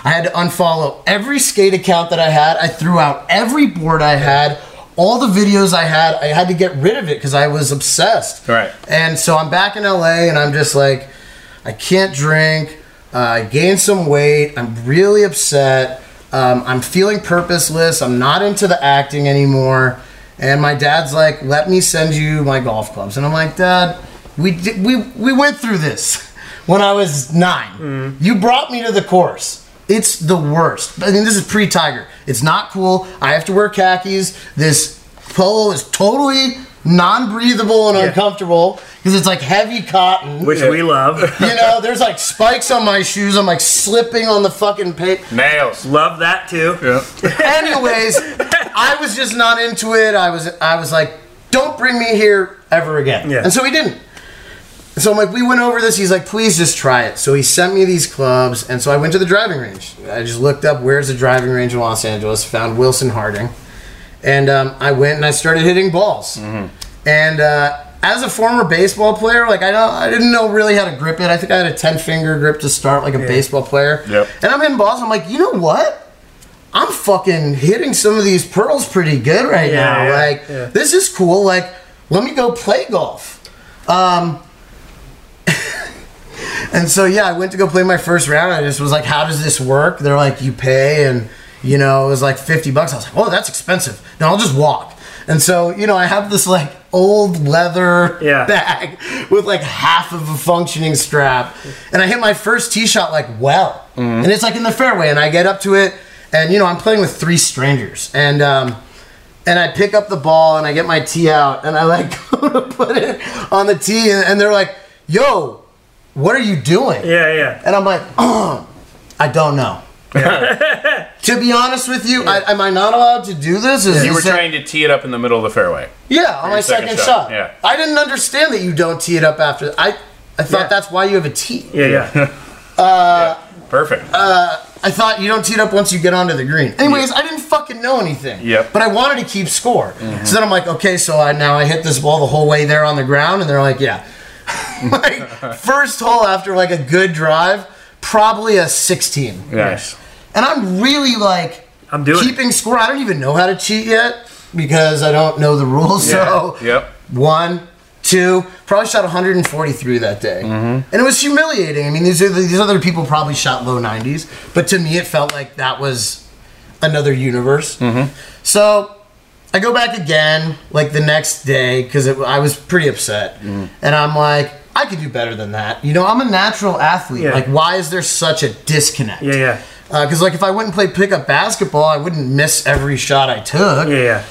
I had to unfollow every skate account that I had. I threw out every board I had. All the videos I had, I had to get rid of it because I was obsessed. Right. And so I'm back in LA and I'm just like, I can't drink. Uh, I gained some weight. I'm really upset. Um, I'm feeling purposeless. I'm not into the acting anymore. And my dad's like, let me send you my golf clubs. And I'm like, Dad, we did, we we went through this when I was 9 You brought me to the course. It's the worst. I mean, this is pre-Tiger. It's not cool. I have to wear khakis. This polo is totally non-breathable and uncomfortable because it's like heavy cotton. Which we love. [LAUGHS] you know, there's like spikes on my shoes. I'm like slipping on the fucking paper. Nails. love that too. Yeah. [LAUGHS] Anyways, I was just not into it. I was I was like, don't bring me here ever again. Yeah. And so he didn't. So I'm like, we went over this. He's like, please just try it. So he sent me these clubs, and so I went to the driving range. I just looked up where's the driving range in Los Angeles, found Wilson Harding, and um, I went and I started hitting balls. And uh, as a former baseball player, like I don't, I didn't know really how to grip it. I think I had a ten finger grip to start, like a baseball player. Yep. And I'm hitting balls. I'm like, you know what? I'm fucking hitting some of these pearls pretty good right Yeah, now. yeah, like, yeah. this is cool. Like, let me go play golf. Um, and so yeah, I went to go play my first round. I just was like, "How does this work?" They're like, "You pay," and you know, it was like fifty bucks. I was like, "Oh, that's expensive." No, I'll just walk. And so you know, I have this like old leather Yeah. bag with like half of a functioning strap, and I hit my first tee shot like well, and it's like in the fairway, and I get up to it, and you know, I'm playing with three strangers, and um, and I pick up the ball and I get my tee out and I like [LAUGHS] go to put it on the tee and, and they're like, "Yo, what are you doing?" Yeah, yeah. And I'm like, "Oh, [CLEARS THROAT] I don't know." [LAUGHS] to be honest with you, I, am I not allowed to do this? Is You were this trying to tee it up in the middle of the fairway. yeah, on my your second second, shot, shot. yeah. I didn't understand that you don't tee it up after. I I thought Yeah. that's why you have a tee. Yeah, yeah. [LAUGHS] Perfect. Uh, I thought you don't tee it up once you get onto the green. Anyways, I didn't fucking know anything. Yep. But I wanted to keep score. Mm-hmm. So then I'm like, okay, so I now I hit this ball the whole way there on the ground, and they're like, yeah. [LAUGHS] like first hole after like a good drive, probably a 16. Yes. And I'm really like I'm doing keeping score. I don't even know how to cheat yet because I don't know the rules. So Yep. one, two, probably shot 143 that day, mm-hmm. and it was humiliating. I mean, these are these other people probably shot low 90s, but to me, it felt like that was another universe. Mm-hmm. So I go back again, like the next day, because I was pretty upset, mm. and I'm like, I could do better than that. You know, I'm a natural athlete. Yeah. Like, why is there such a disconnect? Yeah, yeah. Uh, because like if I went and played pickup basketball, I wouldn't miss every shot I took. Yeah, yeah.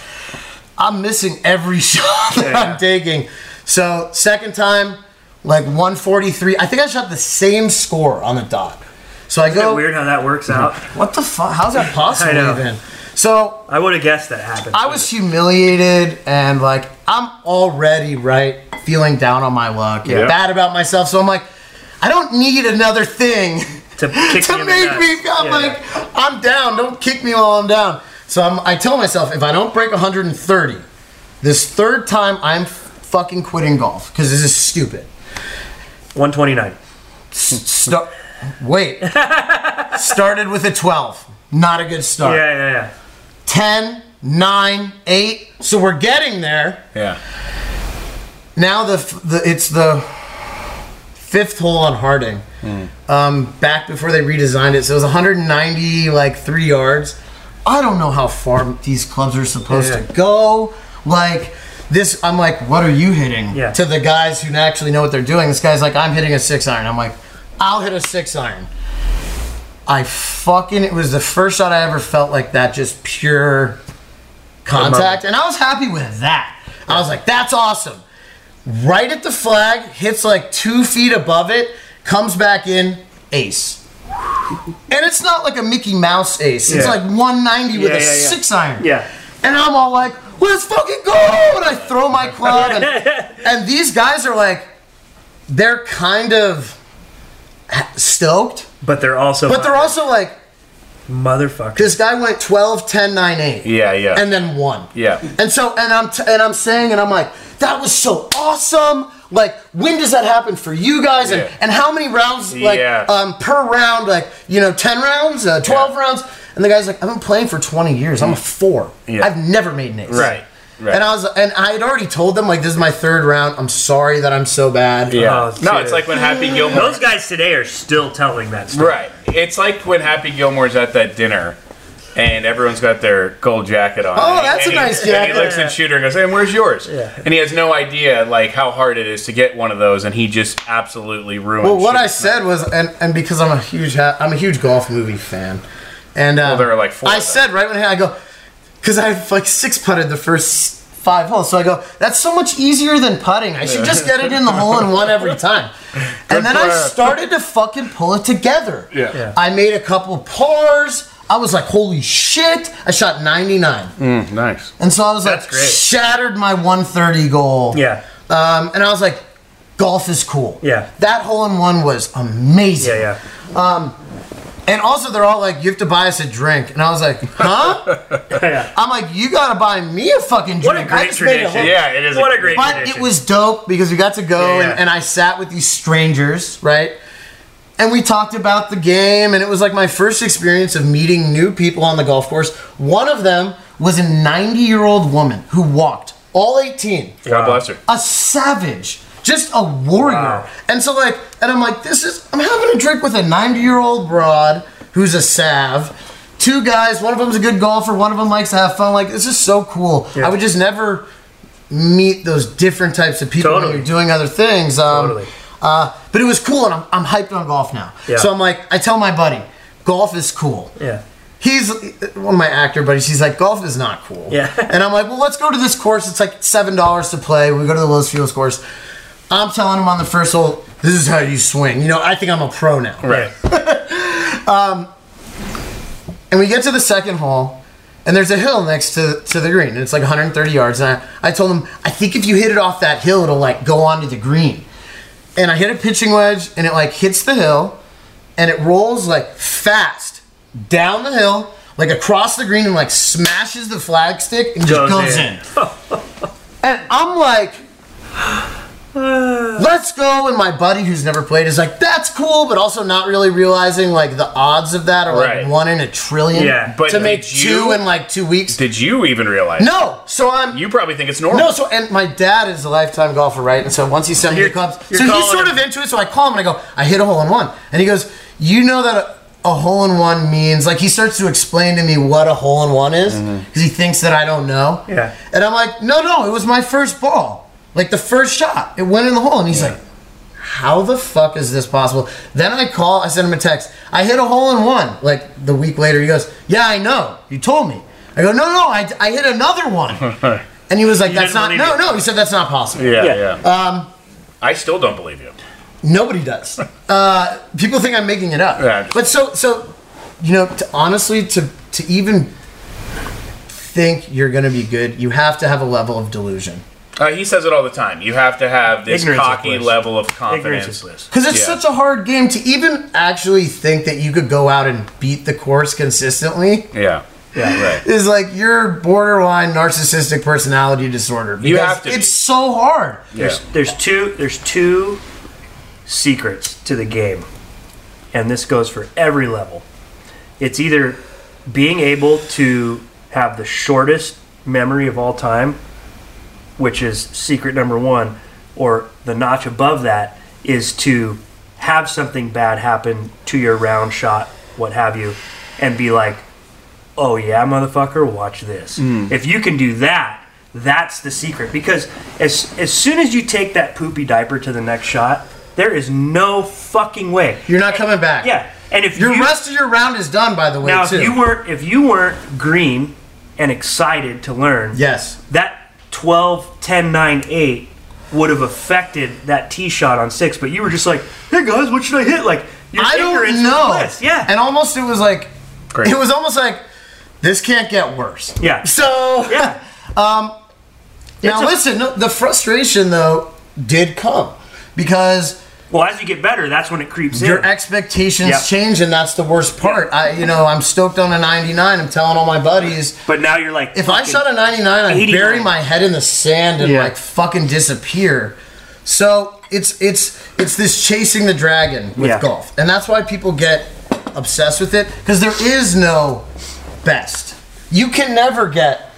I'm missing every [LAUGHS] shot that Yeah. I'm taking. So second time, like 143. I think I shot the same score on the dot. So I Isn't it go, weird how that works out? [LAUGHS] what the fuck? How's that [LAUGHS] possible I even? So I would have guessed that happened. I was humiliated and like I'm already right feeling down on my luck and Yeah. bad about myself. So I'm like, I don't need another thing to kick me in [LAUGHS] the make nuts. me feel Yeah, like I'm down. Don't kick me while I'm down. So I'm, I tell myself if I don't break 130, this third time I'm f- fucking quitting golf because this is stupid. 129. Start. Wait. [LAUGHS] Started with a 12. Not a good start. Yeah, yeah, yeah. 10, 9, 8. So we're getting there. Yeah. Now the the it's the fifth hole on Harding. Um, back before they redesigned it, so it was 190 like three yards. I don't know how far these clubs are supposed Yeah. to go. Like this, I'm like, what are you hitting? Yeah. To the guys who actually know what they're doing. This guy's like, I'm hitting a six iron. I'm like, I'll hit a six iron. I fucking it was the first shot I ever felt like that, just pure contact, and I was happy with that. I was like, that's awesome. Right at the flag, hits like two feet above it, comes back in, ace. And it's not like a Mickey Mouse ace. It's Yeah. like 190 with Yeah, a yeah, yeah. six iron. Yeah. And I'm all like, let's fucking go! And I throw my club. And, [LAUGHS] and these guys are like, they're kind of stoked, But they're also but they're also like, motherfucker. this guy went 12, 10, 9, 8. Yeah, yeah. And then one. yeah. And so, and I'm t- and I'm saying, and I'm like, that was so awesome. Like, when does that happen for you guys? And Yeah. and how many rounds, like, Yeah. um, per round? Like, you know, ten rounds, uh, twelve Yeah. rounds. And the guy's like, I've been playing for twenty years. I'm a four. Yeah. I've never made an ace. Right. Right. And I was, and I had already told them like, this is my third round. I'm sorry that I'm so bad. yeah. Oh, no, it's like when Happy Gilmore. Those guys today are still telling that story. Right. It's like when Happy Gilmore's at that dinner. And everyone's got their gold jacket on. Oh, And that's a and he- nice And jacket. he looks at Shooter and goes, "And where's yours?" Yeah. And he has no idea like how hard it is to get one of those, and he just absolutely ruined. Well, what I Shooter's said was, and, and because I'm a huge ha- I'm a huge golf movie fan, and uh, there are like four I of them. said right when I go, because I've like six putted the first five holes, so I go, that's so much easier than putting. I should just get it in the hole in one every [LAUGHS] time. and then I started to fucking pull it together. Yeah. Yeah. I made a couple pars. I was like, holy shit! I shot 99, Mm, nice. and so I was That's like, great. shattered my 130 goal. Yeah. Um, and I was like, golf is cool. Yeah. That hole in one was amazing. Yeah, yeah. And also, they're all like, you have to buy us a drink. And I was like, huh? [LAUGHS] yeah. I'm like, you gotta buy me a fucking drink. What a I great tradition. whole- Yeah, it is. What a great But tradition. it was dope because we got to go Yeah, yeah. And, and I sat with these strangers, right? and we talked about the game, and it was like my first experience of meeting new people on the golf course. One of them was a 90 year old woman who walked all 18 God bless her. a savage, just a warrior. Wow. And so like, and I'm like, this is I'm having a drink with a 90 year old broad who's a sav. Two guys, one of them's a good golfer, one of them likes to have fun. Like this is so cool. Yeah. I would just never meet those different types of people Totally. when you're doing other things. Um, Totally. uh, but it was cool, and I'm, I'm hyped on golf now. Yeah. So I'm like, I tell my buddy, golf is cool Yeah. he's one of my actor buddies. He's like, golf is not cool. Yeah. And I'm like, well, let's go to this course. It's like seven dollars to play. We go to the Los Feliz course. I'm telling him on the first hole, this is how you swing. You know, I think I'm a pro now. Right. [LAUGHS] Um, and we get to the second hole, and there's a hill next to, to the green. And it's like 130 yards. And I, I told him, I think if you hit it off that hill, it'll like go onto the green. And I hit a pitching wedge, and it like hits the hill, and it rolls like fast down the hill, like across the green, and like smashes the flagstick and just Goes goes in. in. [LAUGHS] and I'm like, [SIGHS] let's go. And my buddy who's never played is like, that's cool, but also not really realizing like the odds of that are like one in a trillion. Yeah. But to make did two you- in like two weeks. Did you even realize? No, so I'm You probably think it's normal. no, so and my dad is a lifetime golfer, right? And so once he sent me the You're- clubs, you're so he's calling sort him- of into it. So I call him and I go, I hit a hole in one, and he goes, you know that a, a hole in one means like he starts to explain to me what a hole in one is mm-hmm. because he thinks that I don't know. Yeah. and I'm like, no, no, it was my first ball, like the first shot, it went in the hole, and he's like. How the fuck is this possible? Then I call, I send him a text. I hit a hole in one. Like the week later, he goes, Yeah, I know. You told me. I go, No, no, I, I hit another one. [LAUGHS] And he was like, You "That's didn't no, it. no." He said, "That's not possible." Yeah, Yeah. yeah. Um, I still don't believe you. nobody does. [LAUGHS] Uh, people think I'm making it up. Yeah, just- but so, so, you know, to, honestly, to to even think you're going to be good, you have to have a level of delusion. Uh, he says it all the time. You have to have this Ignorance is cocky bliss. level of confidence. is bliss. Because it's Yeah. such a hard game to even actually think that you could go out and beat the course consistently. Yeah. Yeah. Right. Is like your borderline narcissistic personality disorder. You because have to be. It's so hard. Yeah. There's there's two there's two secrets to the game, and this goes for every level. It's either being able to have the shortest memory of all time, which is secret number one, or the notch above that is to have something bad happen to your round shot, what have you, and be like, oh yeah, motherfucker, watch this. Mm. If you can do that, that's the secret. Because as as soon as you take that poopy diaper to the next shot, there is no fucking way. You're not coming back. Yeah, and if Your you, rest of your round is done, by the way, now too. if you weren't if you weren't green and excited to learn, yes. that 12, 10, 9, 8 would have affected that tee shot on six. But you were just like, hey guys, what should I hit? Like your I don't know. bliss. Yeah, And almost it was like, Great. it was almost like, this can't get worse. Yeah. So, yeah. [LAUGHS] Um, now a- listen, no, the frustration though did come because Well, as you get better, that's when it creeps your in. Your expectations Yep. change, and that's the worst part. I, you know, I'm stoked on a 99. I'm telling all my buddies, but now you're like, if I shot a 99, I'd 89. bury my head in the sand and Yeah. like fucking disappear. So it's it's it's this chasing the dragon with Yeah. golf, and that's why people get obsessed with it because there is no best. You can never get.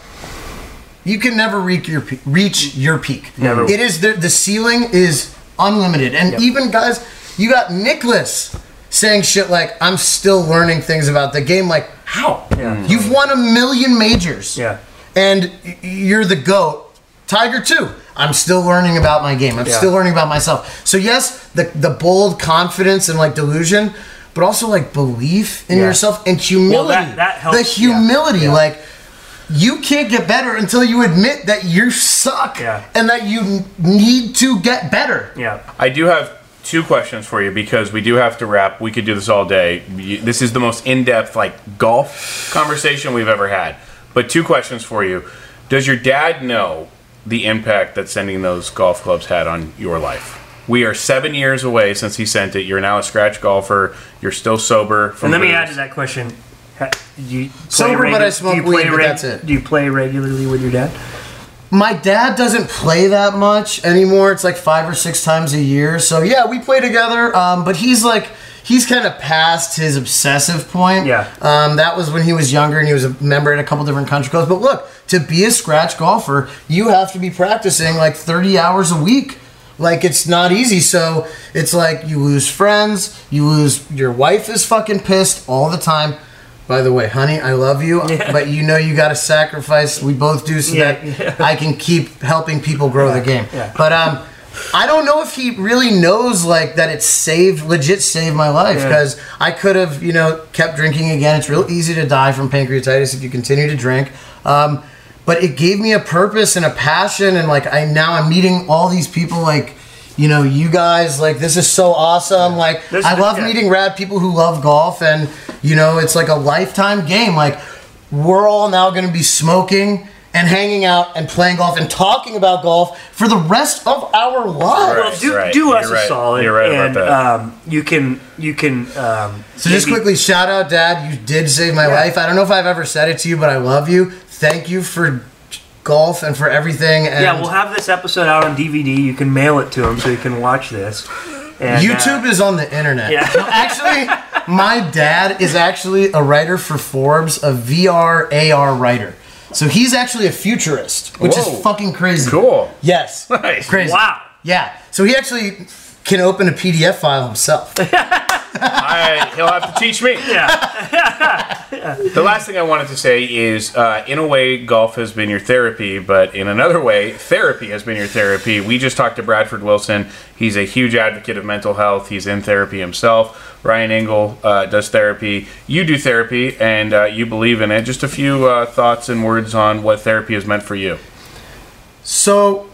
You can never reach your pe- reach your peak. Never. It is the the ceiling is unlimited, and Yep. even guys, you got Nicklaus saying shit like, "I'm still learning things about the game." Like, how? Yeah. You've mm-hmm. won a million majors Yeah. and you're the goat. Tiger too. I'm still learning about my game. I'm Yeah. still learning about myself. So yes, the the bold confidence and like delusion, but also like belief in Yeah. yourself and humility. Well, that- that helps, The humility, like you can't get better until you admit that you suck Yeah. and that you need to get better. Yeah. I do have two questions for you because we do have to wrap. We could do this all day. This is the most in-depth like golf conversation we've ever had. But two questions for you. Does your dad know the impact that sending those golf clubs had on your life? We are seven years away since he sent it. You're now a scratch golfer. You're still sober. From And let me booze. add to that question. Ha- Do you play Sober, but I smoke weed, but that's it. Do you play regularly with your dad? My dad doesn't play that much anymore. It's like five or six times a year. So yeah, we play together. Um, but he's like he's kind of past his obsessive point. Yeah. Um, that was when he was younger and he was a member at a couple different country clubs. But look, to be a scratch golfer, you have to be practicing like 30 hours a week. Like it's not easy. So it's like you lose friends, you lose your wife is fucking pissed all the time. By the way, honey, I love you, Yeah. but you know you got to sacrifice. We both do so Yeah, that. I can keep helping people grow the game. But um, I don't know if he really knows like that it saved, legit saved my life because I could have, you know, kept drinking again. It's real easy to die from pancreatitis if you continue to drink. Um, but it gave me a purpose and a passion, and like I now I'm meeting all these people like. You know, you guys like this is so awesome. Like, This- I love yeah. meeting rad people who love golf, and you know, it's like a lifetime game. Like, we're all now going to be smoking and hanging out and playing golf and talking about golf for the rest of our lives. Right. do, right. do us You're a right. solid. You're right about and, that. Um, you can you can. Um, So just quickly, shout out, Dad. You did save my Yeah. life. I don't know if I've ever said it to you, but I love you. Thank you for golf and for everything. And Yeah, we'll have this episode out on DVD. You can mail it to him so you can watch this. And, YouTube uh, is on the internet. Yeah. No, actually, my dad is actually a writer for Forbes, a VR AR writer. So he's actually a futurist, which Whoa. is fucking crazy. Cool. Yes. [LAUGHS] Nice. Crazy. Wow. Yeah. So he actually can open a PDF file himself. [LAUGHS] I, he'll have to teach me. Yeah. [LAUGHS] The last thing I wanted to say is, uh, in a way, golf has been your therapy, but in another way, therapy has been your therapy. We just talked to Bradford Wilson. He's a huge advocate of mental health. He's in therapy himself. Ryan Engle uh, does therapy. You do therapy, and uh, you believe in it. Just a few uh, thoughts and words on what therapy has meant for you. So,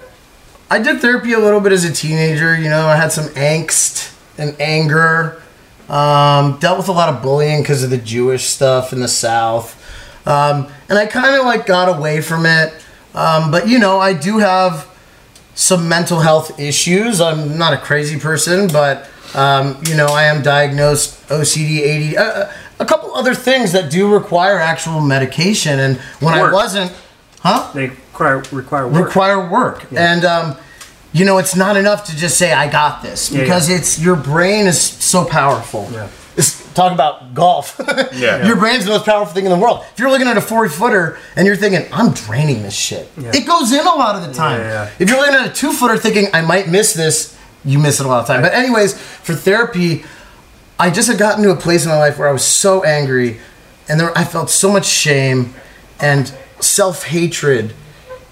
I did therapy a little bit as a teenager. You know, I had some angst and anger. Um, dealt with a lot of bullying because of the Jewish stuff in the South. Um, and I kind of like got away from it. Um, but, you know, I do have some mental health issues. I'm not a crazy person, but, um, you know, I am diagnosed OCD, AD, uh, a couple other things that do require actual medication. And when I wasn't, huh? They require require work. require work and um, you know it's not enough to just say i got this because yeah. it's your brain is so powerful Yeah. It's- talk about golf [LAUGHS] Yeah. your brain's the most powerful thing in the world if you're looking at a 40 footer and you're thinking i'm draining this shit Yeah. it goes in a lot of the time Yeah, yeah. if you're looking at a two footer thinking i might miss this you miss it a lot of time but anyways for therapy I just had gotten to a place in my life where I was so angry, and there I felt so much shame and self hatred,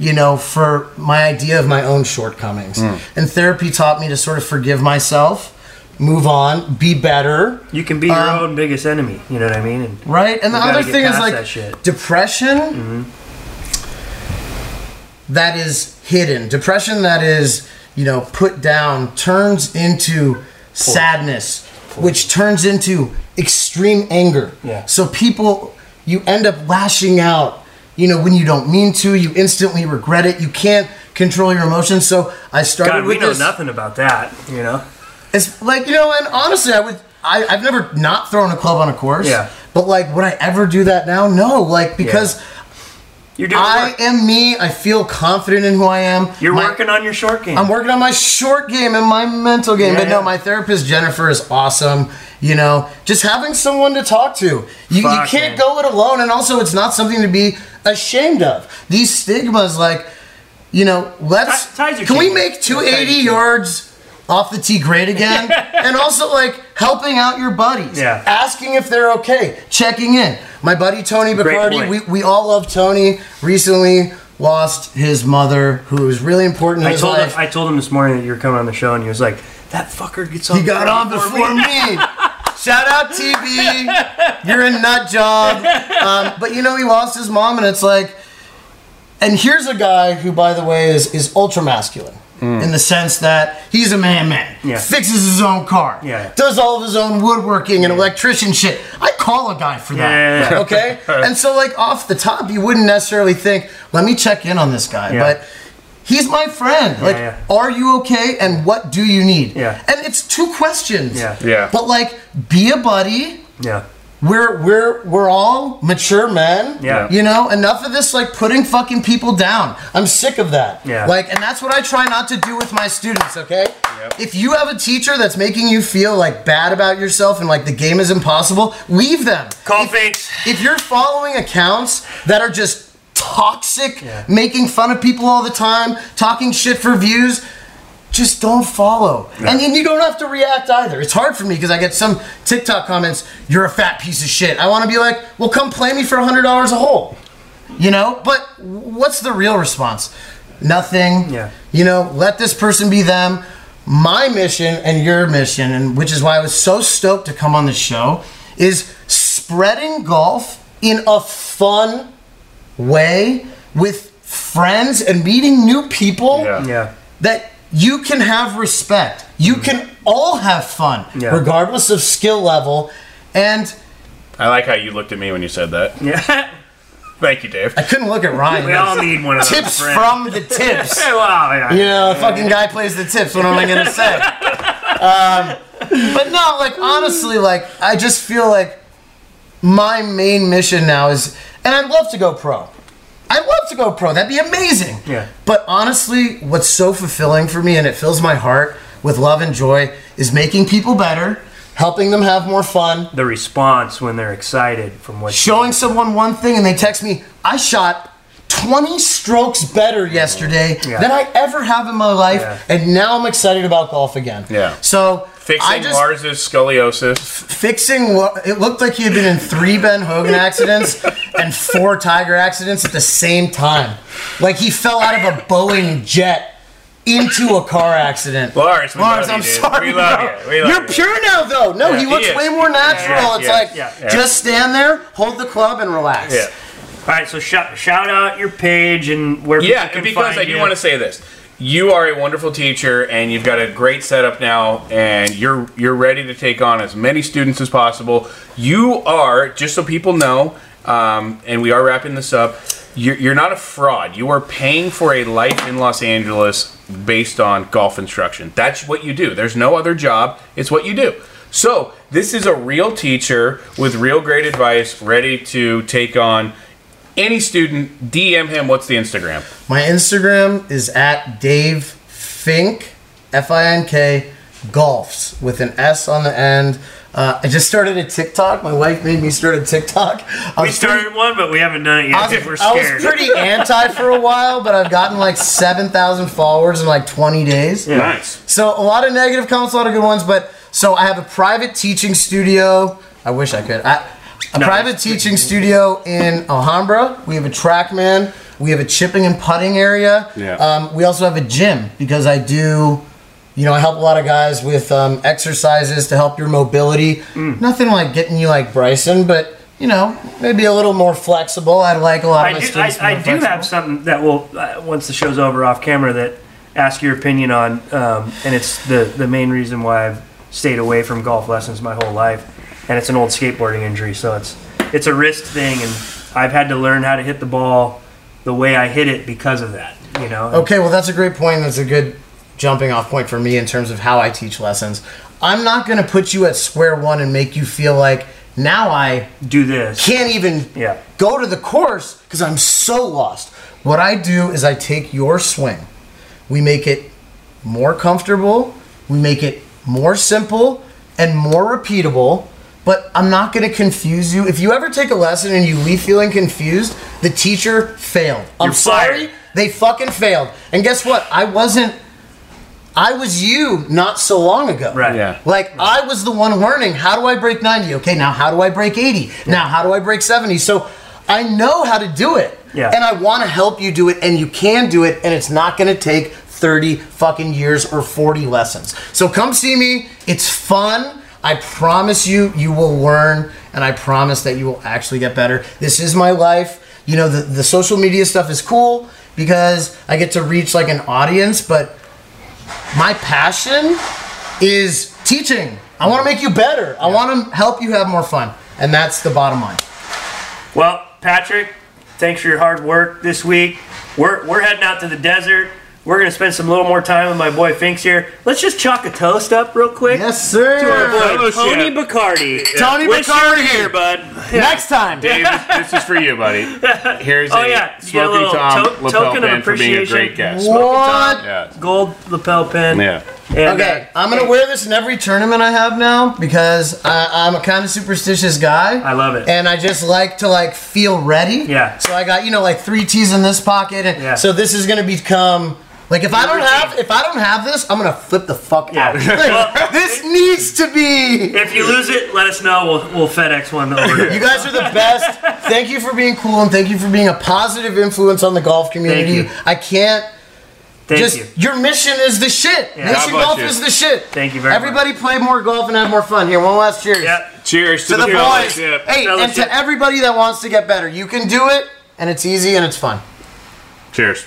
you know, for my idea of my own shortcomings. And therapy taught me to sort of forgive myself, move on, be better, You can be your Um, own biggest enemy. You know what I mean? And right? And the other thing is like depression that is hidden, depression that is, you know, put down turns into sadness, which turns into extreme anger. Yeah. So people, you end up lashing out, you know, when you don't mean to, you instantly regret it. You can't control your emotions. So I started God, we with know this. nothing about that. You know? It's like you know, and honestly, I would. I, I've never not thrown a club on a course. Yeah. But like, would I ever do that now? No. Like because You're doing I work. am me. I feel confident in who I am. You're My- working on your short game. I'm working on my short game and my mental game. Yeah, but no, yeah. my therapist Jennifer is awesome. You know, just having someone to talk to. You, you can't man. go it alone, and also it's not something to be ashamed of. These stigmas, like, you know, let's are can we make 280 ties are yards off the tee great again? [LAUGHS] and also like helping out your buddies, Yeah. asking if they're okay, checking in. My buddy Tony Bacardi, we, we all love Tony. Recently lost his mother, who was really important in I his told life. him. I told him this morning that you were coming on the show, and he was like, "That fucker gets on." He got on before me. Shout out TB. You're a nut job. Um, but you know, he lost his mom, and it's like, and here's a guy who, by the way, is is ultra masculine. In the sense that he's a man, man, Yeah. fixes his own car, Yeah. does all of his own woodworking and electrician shit. I call a guy for that, Yeah, yeah, yeah. okay? [LAUGHS] and so, like off the top, you wouldn't necessarily think, "Let me check in on this guy," Yeah. but he's my friend. Like, yeah. are you okay? And what do you need? Yeah. And it's two questions. Yeah. Yeah. But like, be a buddy Yeah. we're we're we're all mature men. Yeah. You know, enough of this like putting fucking people down. I'm sick of that. Yeah. Like, and that's what I try not to do with my students. Okay. Yep. If you have a teacher that's making you feel like bad about yourself and like the game is impossible, leave them. Call If- if you're following accounts that are just toxic, Yeah. making fun of people all the time, talking shit for views, just don't follow. And then you don't have to react either. It's hard for me because I get some TikTok comments, you're a fat piece of shit. I want to be like, well, come play me for $100 a hole. You know? But what's the real response? Nothing. Yeah. You know, let this person be them. My mission and your mission, and which is why I was so stoked to come on the show, is spreading golf in a fun way with friends and meeting new people Yeah. Yeah. that you can have respect. You can all have fun, Yeah. regardless of skill level. And I like how you looked at me when you said that. Yeah. [LAUGHS] Thank you, Dave. I couldn't look at Ryan. we all need one of those tips friends. from the tips. [LAUGHS] Hey, wow, yeah. You know, the fucking guy plays the tips. What am I gonna say? [LAUGHS] Um, but no, like honestly, like I just feel like my main mission now is, and I'd love to go pro. I'd love to go pro. That'd be amazing. Yeah. But honestly, what's so fulfilling for me, and it fills my heart with love and joy, is making people better, helping them have more fun, The response when they're excited from what showing someone one thing and they text me, I shot 20 strokes better yesterday Yeah. than I ever have in my life, Yeah. and now I'm excited about golf again. Yeah. So Fixing I just Lars's scoliosis. fixing what it looked like he had been in three Ben Hogan accidents and four Tiger accidents at the same time. Like he fell out of a Boeing jet into a car accident. Lars, we Lars, love I'm you, dude. sorry. We love no. you. We love You're you. pure now, though. No, Yeah, he he looks is. way more natural. Yeah, it's yeah, like yeah, yeah. just stand there, hold the club, and relax. Yeah. All right, so shout, shout out your page and where Yeah, people can because find I do you. want to say this. You are a wonderful teacher, and you've got a great setup now, and you're you're ready to take on as many students as possible. You are, just so people know, um, and we are wrapping this up. You're, you're not a fraud. You are paying for a life in Los Angeles based on golf instruction. That's what you do. There's no other job. It's what you do. So this is a real teacher with real great advice, ready to take on any student. DM him. What's the Instagram? My Instagram is at Dave Fink, F I N K, golfs with an S on the end. Uh, I just started a TikTok. My wife made me start a TikTok. I We was started one, but we haven't done it yet. I was, we're I was pretty anti for a while, but I've gotten like 7,000 followers in like 20 days. Yeah. Nice. So a lot of negative comments, a lot of good ones. But so I have a private teaching studio. I wish I could. I, a No, private teaching studio in Alhambra. We have a TrackMan. We have a chipping and putting area. Yeah. Um, we also have a gym because I do. You know, I help a lot of guys with um, exercises to help your mobility. Mm. Nothing like getting you like Bryson, but you know, maybe a little more flexible. I'd like a lot of I my do, students. I, I do have something that will, uh, once the show's over off camera, that ask your opinion on, um, and it's the, the main reason why I've stayed away from golf lessons my whole life, and it's an old skateboarding injury, so it's it's a wrist thing, and I've had to learn how to hit the ball the way I hit it because of that. You know. Okay, well, that's a great point. That's a good jumping off point for me in terms of how I teach lessons. I'm not going to put you at square one and make you feel like now I Do this. can't even Yeah. go to the course because I'm so lost. What I do is I take your swing, we make it more comfortable, we make it more simple and more repeatable. But I'm not going to confuse you. If you ever take a lesson and you leave feeling confused, the teacher failed. I'm You're sorry, fired. they fucking failed. And guess what? I wasn't. I was you not so long ago. Right. Yeah. Like I was the one learning how do I break 90? Okay, now how do I break 80? Now how do I break 70? So I know how to do it. Yeah. And I want to help you do it and you can do it and it's not going to take 30 fucking years or 40 lessons. So come see me. It's fun. I promise you you will learn and I promise that you will actually get better. This is my life. You know the the social media stuff is cool because I get to reach like an audience, but my passion is teaching. I want to make you better. I want to help you have more fun. And that's the bottom line. Well, Patrick, thanks for your hard work this week. We're, we're heading out to the desert. We're gonna spend some little more time with my boy Finks here. Let's just chalk a toast up real quick. Yes, sir. To our boy Fellowship. Tony Bacardi. Tony Wish you were Bacardi. here, bud. [LAUGHS] Next time. Dave, this, this is for you, buddy. [LAUGHS] Here's Oh, a yeah. You get a Smoky little Tom to- lapel token of pin for being a appreciation. great guest. What? Yeah. Gold lapel pin. Yeah. And, Okay, uh, I'm gonna wear this in every tournament I have now because I, I'm a kind of superstitious guy. I love it. and I just like to like feel ready. Yeah. So I got you know like three T's in this pocket, and Yeah. so this is gonna become like if I don't have if I don't have this, I'm gonna flip the fuck Yeah. out. [LAUGHS] Like, this needs to be. if you lose it, let us know. We'll, we'll FedEx one over. to You guys are the best. Thank you for being cool and thank you for being a positive influence on the golf community. you. I can't Thank just you. your mission is the shit. Yeah. God Nation bless golf you. is the shit. Thank you very much. Everybody play more golf and have more fun. Here, one last cheers. Yeah. Cheers to, To the boys. fellowship. Hey, and to everybody that wants to get better, you can do it, and it's easy and it's fun. Cheers.